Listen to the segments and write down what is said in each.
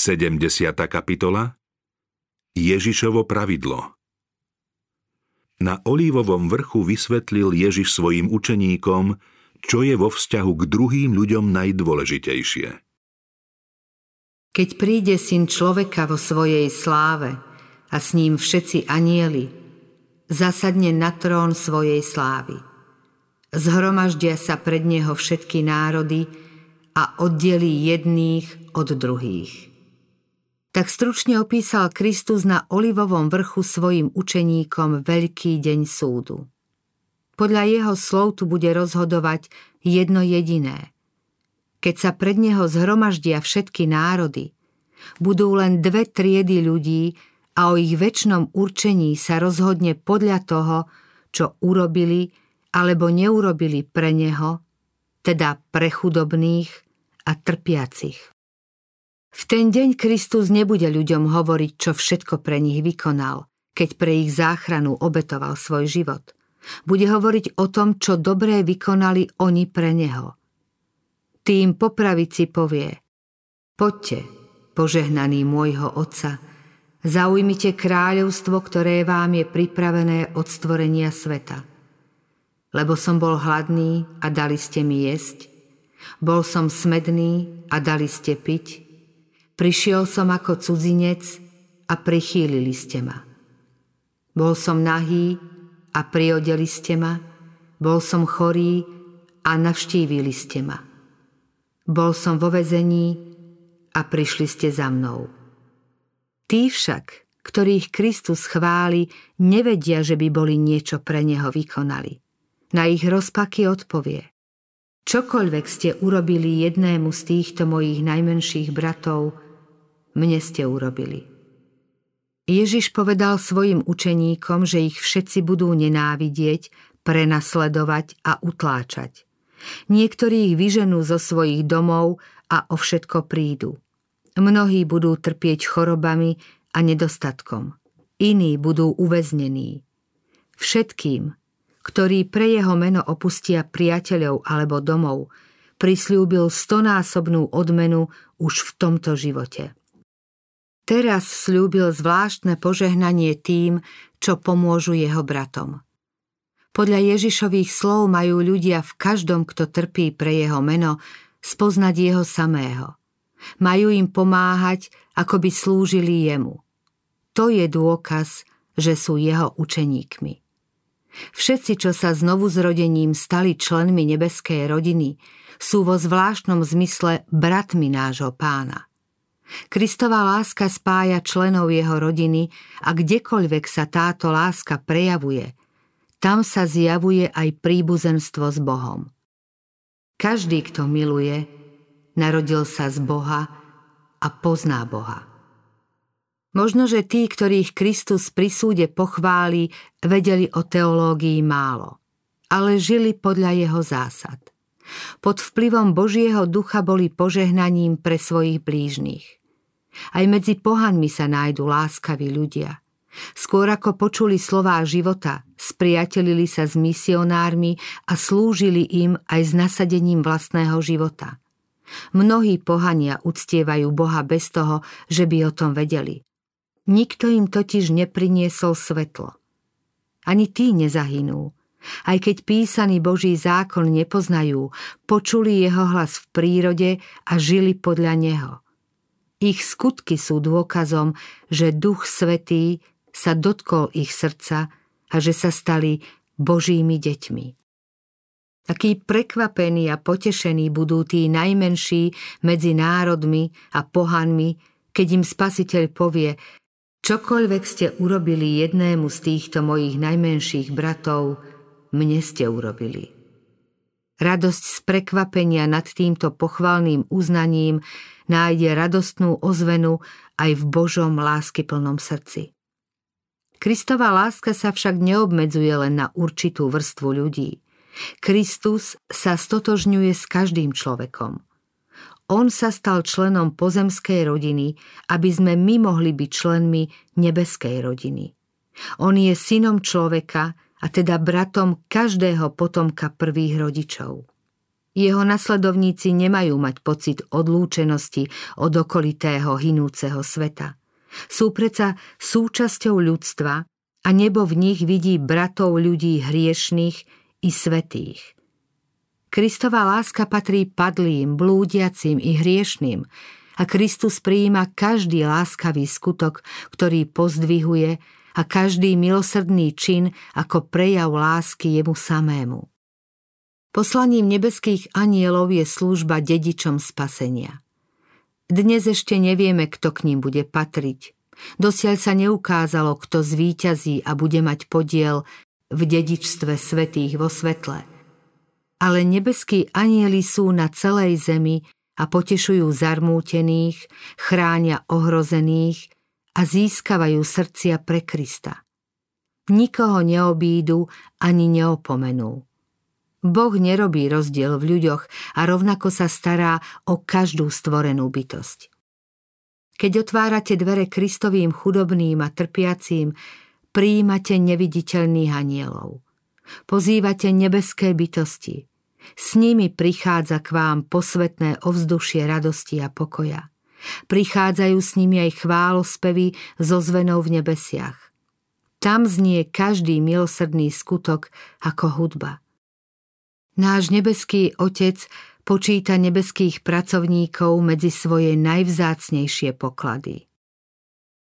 70. kapitola Ježišovo pravidlo Na Olívovom vrchu vysvetlil Ježiš svojim učeníkom, čo je vo vzťahu k druhým ľuďom najdôležitejšie. Keď príde syn človeka vo svojej sláve a s ním všetci anieli, zasadne na trón svojej slávy. Zhromaždia sa pred neho všetky národy a oddelí jedných od druhých. Tak stručne opísal Kristus na Olivovom vrchu svojim učeníkom veľký deň súdu. Podľa jeho slov tu bude rozhodovať jedno jediné. Keď sa pred neho zhromaždia všetky národy, budú len dve triedy ľudí a o ich väčšnom určení sa rozhodne podľa toho, čo urobili alebo neurobili pre neho, teda pre chudobných a trpiacich. V ten deň Kristus nebude ľuďom hovoriť, čo všetko pre nich vykonal, keď pre ich záchranu obetoval svoj život. Bude hovoriť o tom, čo dobré vykonali oni pre neho. Tým popravici povie Poďte, požehnaný môjho Otca, zaujmite kráľovstvo, ktoré vám je pripravené od stvorenia sveta. Lebo som bol hladný a dali ste mi jesť, bol som smedný a dali ste piť, Prišiel som ako cudzinec a prichýlili ste ma. Bol som nahý a priodeli ste ma, bol som chorý a navštívili ste ma. Bol som vo vezení a prišli ste za mnou. Tí však, ktorých Kristus chváli, nevedia, že by boli niečo pre Neho vykonali. Na ich rozpaky odpovie. Čokoľvek ste urobili jednému z týchto mojich najmenších bratov, mne ste urobili. Ježiš povedal svojim učeníkom, že ich všetci budú nenávidieť, prenasledovať a utláčať. Niektorí ich vyženú zo svojich domov a o všetko prídu. Mnohí budú trpieť chorobami a nedostatkom. Iní budú uväznení. Všetkým, ktorí pre jeho meno opustia priateľov alebo domov, prislúbil stonásobnú odmenu už v tomto živote. Teraz slúbil zvláštne požehnanie tým, čo pomôžu jeho bratom. Podľa Ježišových slov majú ľudia v každom, kto trpí pre jeho meno, spoznať jeho samého. Majú im pomáhať, ako by slúžili jemu. To je dôkaz, že sú jeho učeníkmi. Všetci, čo sa znovu zrodením stali členmi nebeskej rodiny, sú vo zvláštnom zmysle bratmi nášho pána. Kristová láska spája členov jeho rodiny a kdekoľvek sa táto láska prejavuje, tam sa zjavuje aj príbuzenstvo s Bohom. Každý, kto miluje, narodil sa z Boha a pozná Boha. Možno, že tí, ktorých Kristus pri súde pochváli, vedeli o teológii málo, ale žili podľa jeho zásad. Pod vplyvom Božieho ducha boli požehnaním pre svojich blížnych. Aj medzi pohanmi sa nájdu láskaví ľudia. Skôr ako počuli slová života, spriatelili sa s misionármi a slúžili im aj s nasadením vlastného života. Mnohí pohania uctievajú Boha bez toho, že by o tom vedeli. Nikto im totiž nepriniesol svetlo. Ani tí nezahynú. Aj keď písaný Boží zákon nepoznajú, počuli jeho hlas v prírode a žili podľa neho – ich skutky sú dôkazom, že Duch Svetý sa dotkol ich srdca a že sa stali Božími deťmi. Akí prekvapení a potešení budú tí najmenší medzi národmi a pohanmi, keď im spasiteľ povie, čokoľvek ste urobili jednému z týchto mojich najmenších bratov, mne ste urobili. Radosť z prekvapenia nad týmto pochvalným uznaním nájde radostnú ozvenu aj v Božom láskyplnom srdci. Kristová láska sa však neobmedzuje len na určitú vrstvu ľudí. Kristus sa stotožňuje s každým človekom. On sa stal členom pozemskej rodiny, aby sme my mohli byť členmi nebeskej rodiny. On je synom človeka, a teda bratom každého potomka prvých rodičov. Jeho nasledovníci nemajú mať pocit odlúčenosti od okolitého hinúceho sveta. Sú preca súčasťou ľudstva a nebo v nich vidí bratov ľudí hriešných i svetých. Kristová láska patrí padlým, blúdiacim i hriešným a Kristus prijíma každý láskavý skutok, ktorý pozdvihuje a každý milosrdný čin ako prejav lásky jemu samému. Poslaním nebeských anielov je služba dedičom spasenia. Dnes ešte nevieme, kto k ním bude patriť. Dosiaľ sa neukázalo, kto zvíťazí a bude mať podiel v dedičstve svetých vo svetle. Ale nebeskí anieli sú na celej zemi a potešujú zarmútených, chránia ohrozených a získavajú srdcia pre Krista. Nikoho neobídu ani neopomenú. Boh nerobí rozdiel v ľuďoch a rovnako sa stará o každú stvorenú bytosť. Keď otvárate dvere Kristovým chudobným a trpiacím, prijímate neviditeľných anielov. Pozývate nebeské bytosti. S nimi prichádza k vám posvetné ovzdušie radosti a pokoja. Prichádzajú s nimi aj chválospevy zo zvenou v nebesiach. Tam znie každý milosrdný skutok ako hudba – Náš nebeský Otec počíta nebeských pracovníkov medzi svoje najvzácnejšie poklady.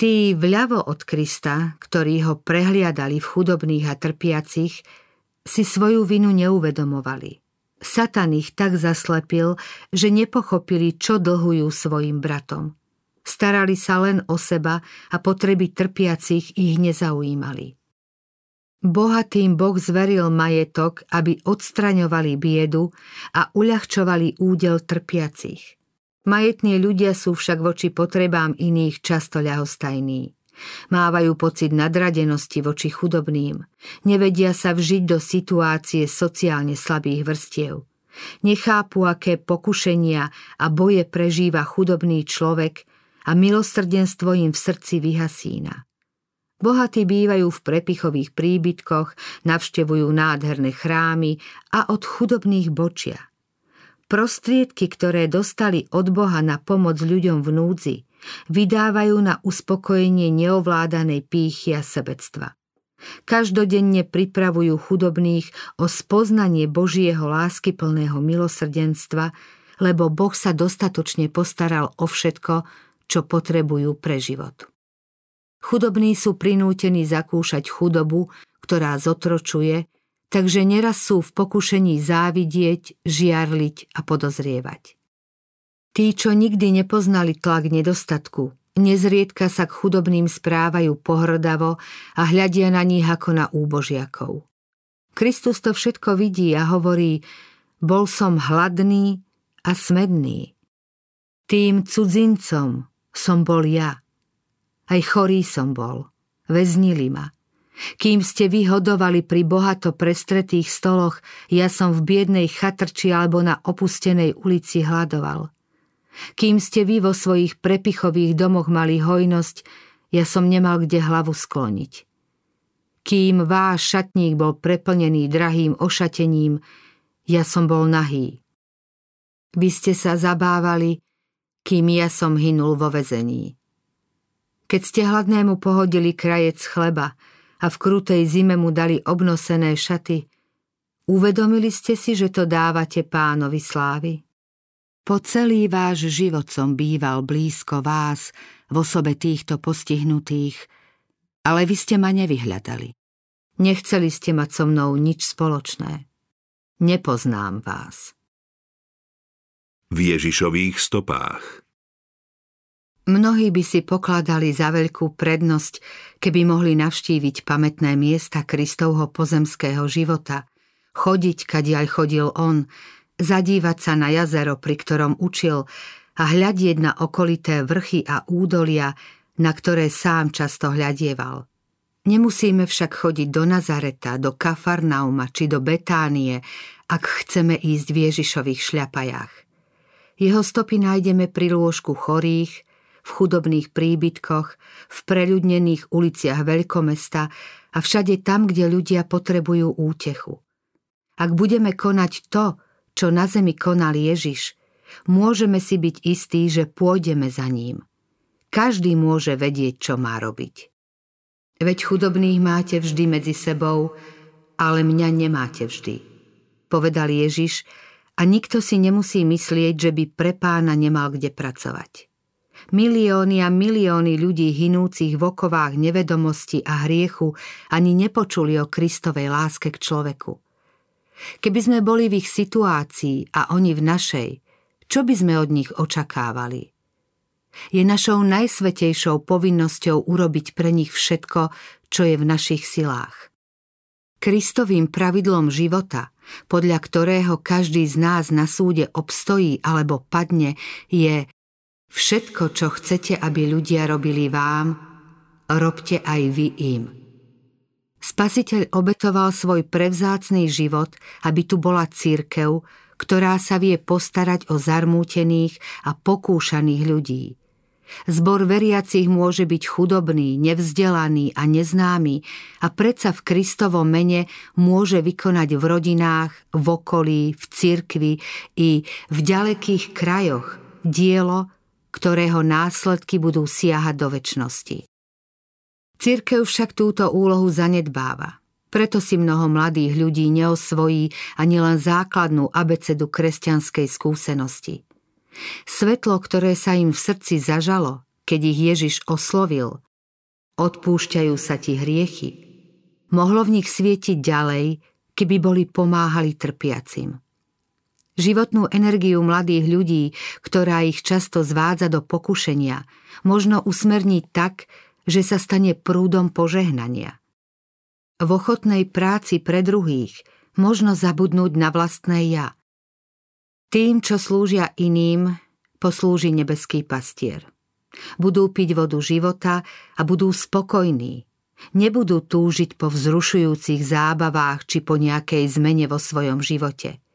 Tí vľavo od Krista, ktorí ho prehliadali v chudobných a trpiacich, si svoju vinu neuvedomovali. Satan ich tak zaslepil, že nepochopili, čo dlhujú svojim bratom. Starali sa len o seba a potreby trpiacich ich nezaujímali. Bohatým Boh zveril majetok, aby odstraňovali biedu a uľahčovali údel trpiacich. Majetní ľudia sú však voči potrebám iných často ľahostajní. Mávajú pocit nadradenosti voči chudobným. Nevedia sa vžiť do situácie sociálne slabých vrstiev. Nechápu, aké pokušenia a boje prežíva chudobný človek a milosrdenstvo im v srdci vyhasína. Bohatí bývajú v prepichových príbytkoch, navštevujú nádherné chrámy a od chudobných bočia. Prostriedky, ktoré dostali od Boha na pomoc ľuďom v núdzi, vydávajú na uspokojenie neovládanej pýchy a sebectva. Každodenne pripravujú chudobných o spoznanie Božieho láskyplného milosrdenstva, lebo Boh sa dostatočne postaral o všetko, čo potrebujú pre život. Chudobní sú prinútení zakúšať chudobu, ktorá zotročuje, takže neraz sú v pokušení závidieť, žiarliť a podozrievať. Tí, čo nikdy nepoznali tlak nedostatku, nezriedka sa k chudobným správajú pohrdavo a hľadia na nich ako na úbožiakov. Kristus to všetko vidí a hovorí, bol som hladný a smedný. Tým cudzincom som bol ja. Aj chorý som bol. Väznili ma. Kým ste vyhodovali pri bohato prestretých stoloch, ja som v biednej chatrči alebo na opustenej ulici hľadoval. Kým ste vy vo svojich prepichových domoch mali hojnosť, ja som nemal kde hlavu skloniť. Kým váš šatník bol preplnený drahým ošatením, ja som bol nahý. Vy ste sa zabávali, kým ja som hynul vo vezení. Keď ste hladnému pohodili krajec chleba a v krutej zime mu dali obnosené šaty, uvedomili ste si, že to dávate pánovi slávy? Po celý váš život som býval blízko vás v osobe týchto postihnutých, ale vy ste ma nevyhľadali. Nechceli ste mať so mnou nič spoločné. Nepoznám vás. V Ježišových stopách Mnohí by si pokladali za veľkú prednosť, keby mohli navštíviť pamätné miesta Kristovho pozemského života, chodiť, kadiaľ chodil on, zadívať sa na jazero, pri ktorom učil a hľadieť na okolité vrchy a údolia, na ktoré sám často hľadieval. Nemusíme však chodiť do Nazareta, do Kafarnauma či do Betánie, ak chceme ísť v Ježišových šľapajách. Jeho stopy nájdeme pri lôžku chorých, v chudobných príbytkoch, v preľudnených uliciach veľkomesta a všade tam, kde ľudia potrebujú útechu. Ak budeme konať to, čo na zemi konal Ježiš, môžeme si byť istí, že pôjdeme za ním. Každý môže vedieť, čo má robiť. Veď chudobných máte vždy medzi sebou, ale mňa nemáte vždy. Povedal Ježiš a nikto si nemusí myslieť, že by pre pána nemal kde pracovať. Milióny a milióny ľudí hinúcich v okovách nevedomosti a hriechu ani nepočuli o Kristovej láske k človeku. Keby sme boli v ich situácii a oni v našej, čo by sme od nich očakávali? Je našou najsvetejšou povinnosťou urobiť pre nich všetko, čo je v našich silách. Kristovým pravidlom života, podľa ktorého každý z nás na súde obstojí alebo padne, je Všetko, čo chcete, aby ľudia robili vám, robte aj vy im. Spasiteľ obetoval svoj prevzácný život, aby tu bola církev, ktorá sa vie postarať o zarmútených a pokúšaných ľudí. Zbor veriacich môže byť chudobný, nevzdelaný a neznámy a predsa v Kristovom mene môže vykonať v rodinách, v okolí, v cirkvi i v ďalekých krajoch dielo, ktorého následky budú siahať do väčšnosti. Církev však túto úlohu zanedbáva. Preto si mnoho mladých ľudí neosvojí ani len základnú abecedu kresťanskej skúsenosti. Svetlo, ktoré sa im v srdci zažalo, keď ich Ježiš oslovil, odpúšťajú sa ti hriechy, mohlo v nich svietiť ďalej, keby boli pomáhali trpiacim. Životnú energiu mladých ľudí, ktorá ich často zvádza do pokušenia, možno usmerniť tak, že sa stane prúdom požehnania. V ochotnej práci pre druhých možno zabudnúť na vlastné ja. Tým, čo slúžia iným, poslúži nebeský pastier. Budú piť vodu života a budú spokojní. Nebudú túžiť po vzrušujúcich zábavách či po nejakej zmene vo svojom živote –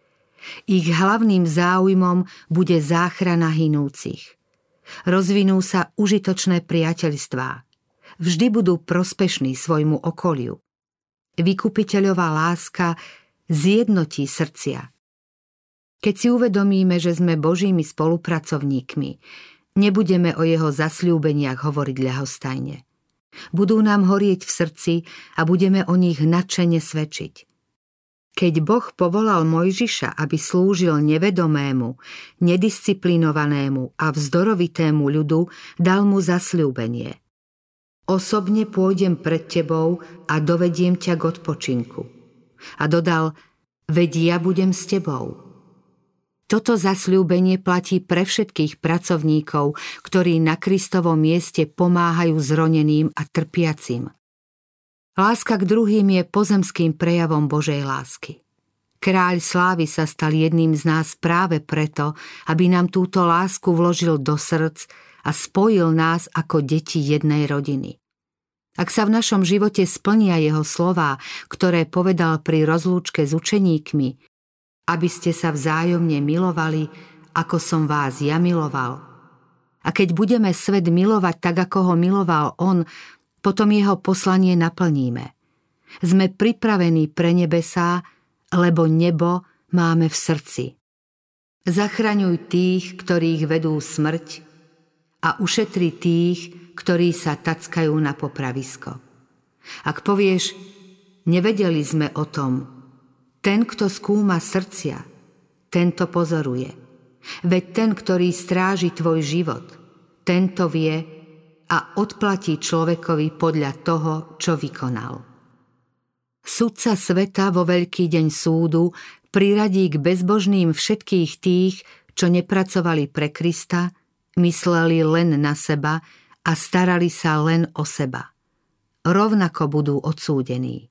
ich hlavným záujmom bude záchrana hinúcich. Rozvinú sa užitočné priateľstvá. Vždy budú prospešní svojmu okoliu. Vykupiteľová láska zjednotí srdcia. Keď si uvedomíme, že sme Božími spolupracovníkmi, nebudeme o jeho zasľúbeniach hovoriť ľahostajne. Budú nám horieť v srdci a budeme o nich nadšene svedčiť. Keď Boh povolal Mojžiša, aby slúžil nevedomému, nedisciplinovanému a vzdorovitému ľudu, dal mu zasľúbenie. Osobne pôjdem pred tebou a dovediem ťa k odpočinku. A dodal, veď ja budem s tebou. Toto zasľúbenie platí pre všetkých pracovníkov, ktorí na Kristovom mieste pomáhajú zroneným a trpiacim. Láska k druhým je pozemským prejavom Božej lásky. Kráľ slávy sa stal jedným z nás práve preto, aby nám túto lásku vložil do srdc a spojil nás ako deti jednej rodiny. Ak sa v našom živote splnia jeho slová, ktoré povedal pri rozlúčke s učeníkmi, aby ste sa vzájomne milovali, ako som vás ja miloval. A keď budeme svet milovať tak, ako ho miloval on, potom jeho poslanie naplníme. Sme pripravení pre nebesá, lebo nebo máme v srdci. Zachraňuj tých, ktorých vedú smrť a ušetri tých, ktorí sa tackajú na popravisko. Ak povieš, nevedeli sme o tom, ten, kto skúma srdcia, tento pozoruje. Veď ten, ktorý stráži tvoj život, tento vie, a odplatí človekovi podľa toho, čo vykonal. Sudca sveta vo veľký deň súdu priradí k bezbožným všetkých tých, čo nepracovali pre Krista, mysleli len na seba a starali sa len o seba. Rovnako budú odsúdení.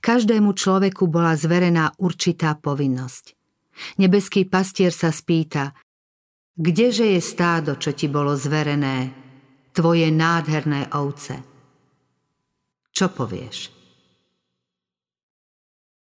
Každému človeku bola zverená určitá povinnosť. Nebeský pastier sa spýta, kdeže je stádo, čo ti bolo zverené, tvoje nádherné ovce. Čo povieš?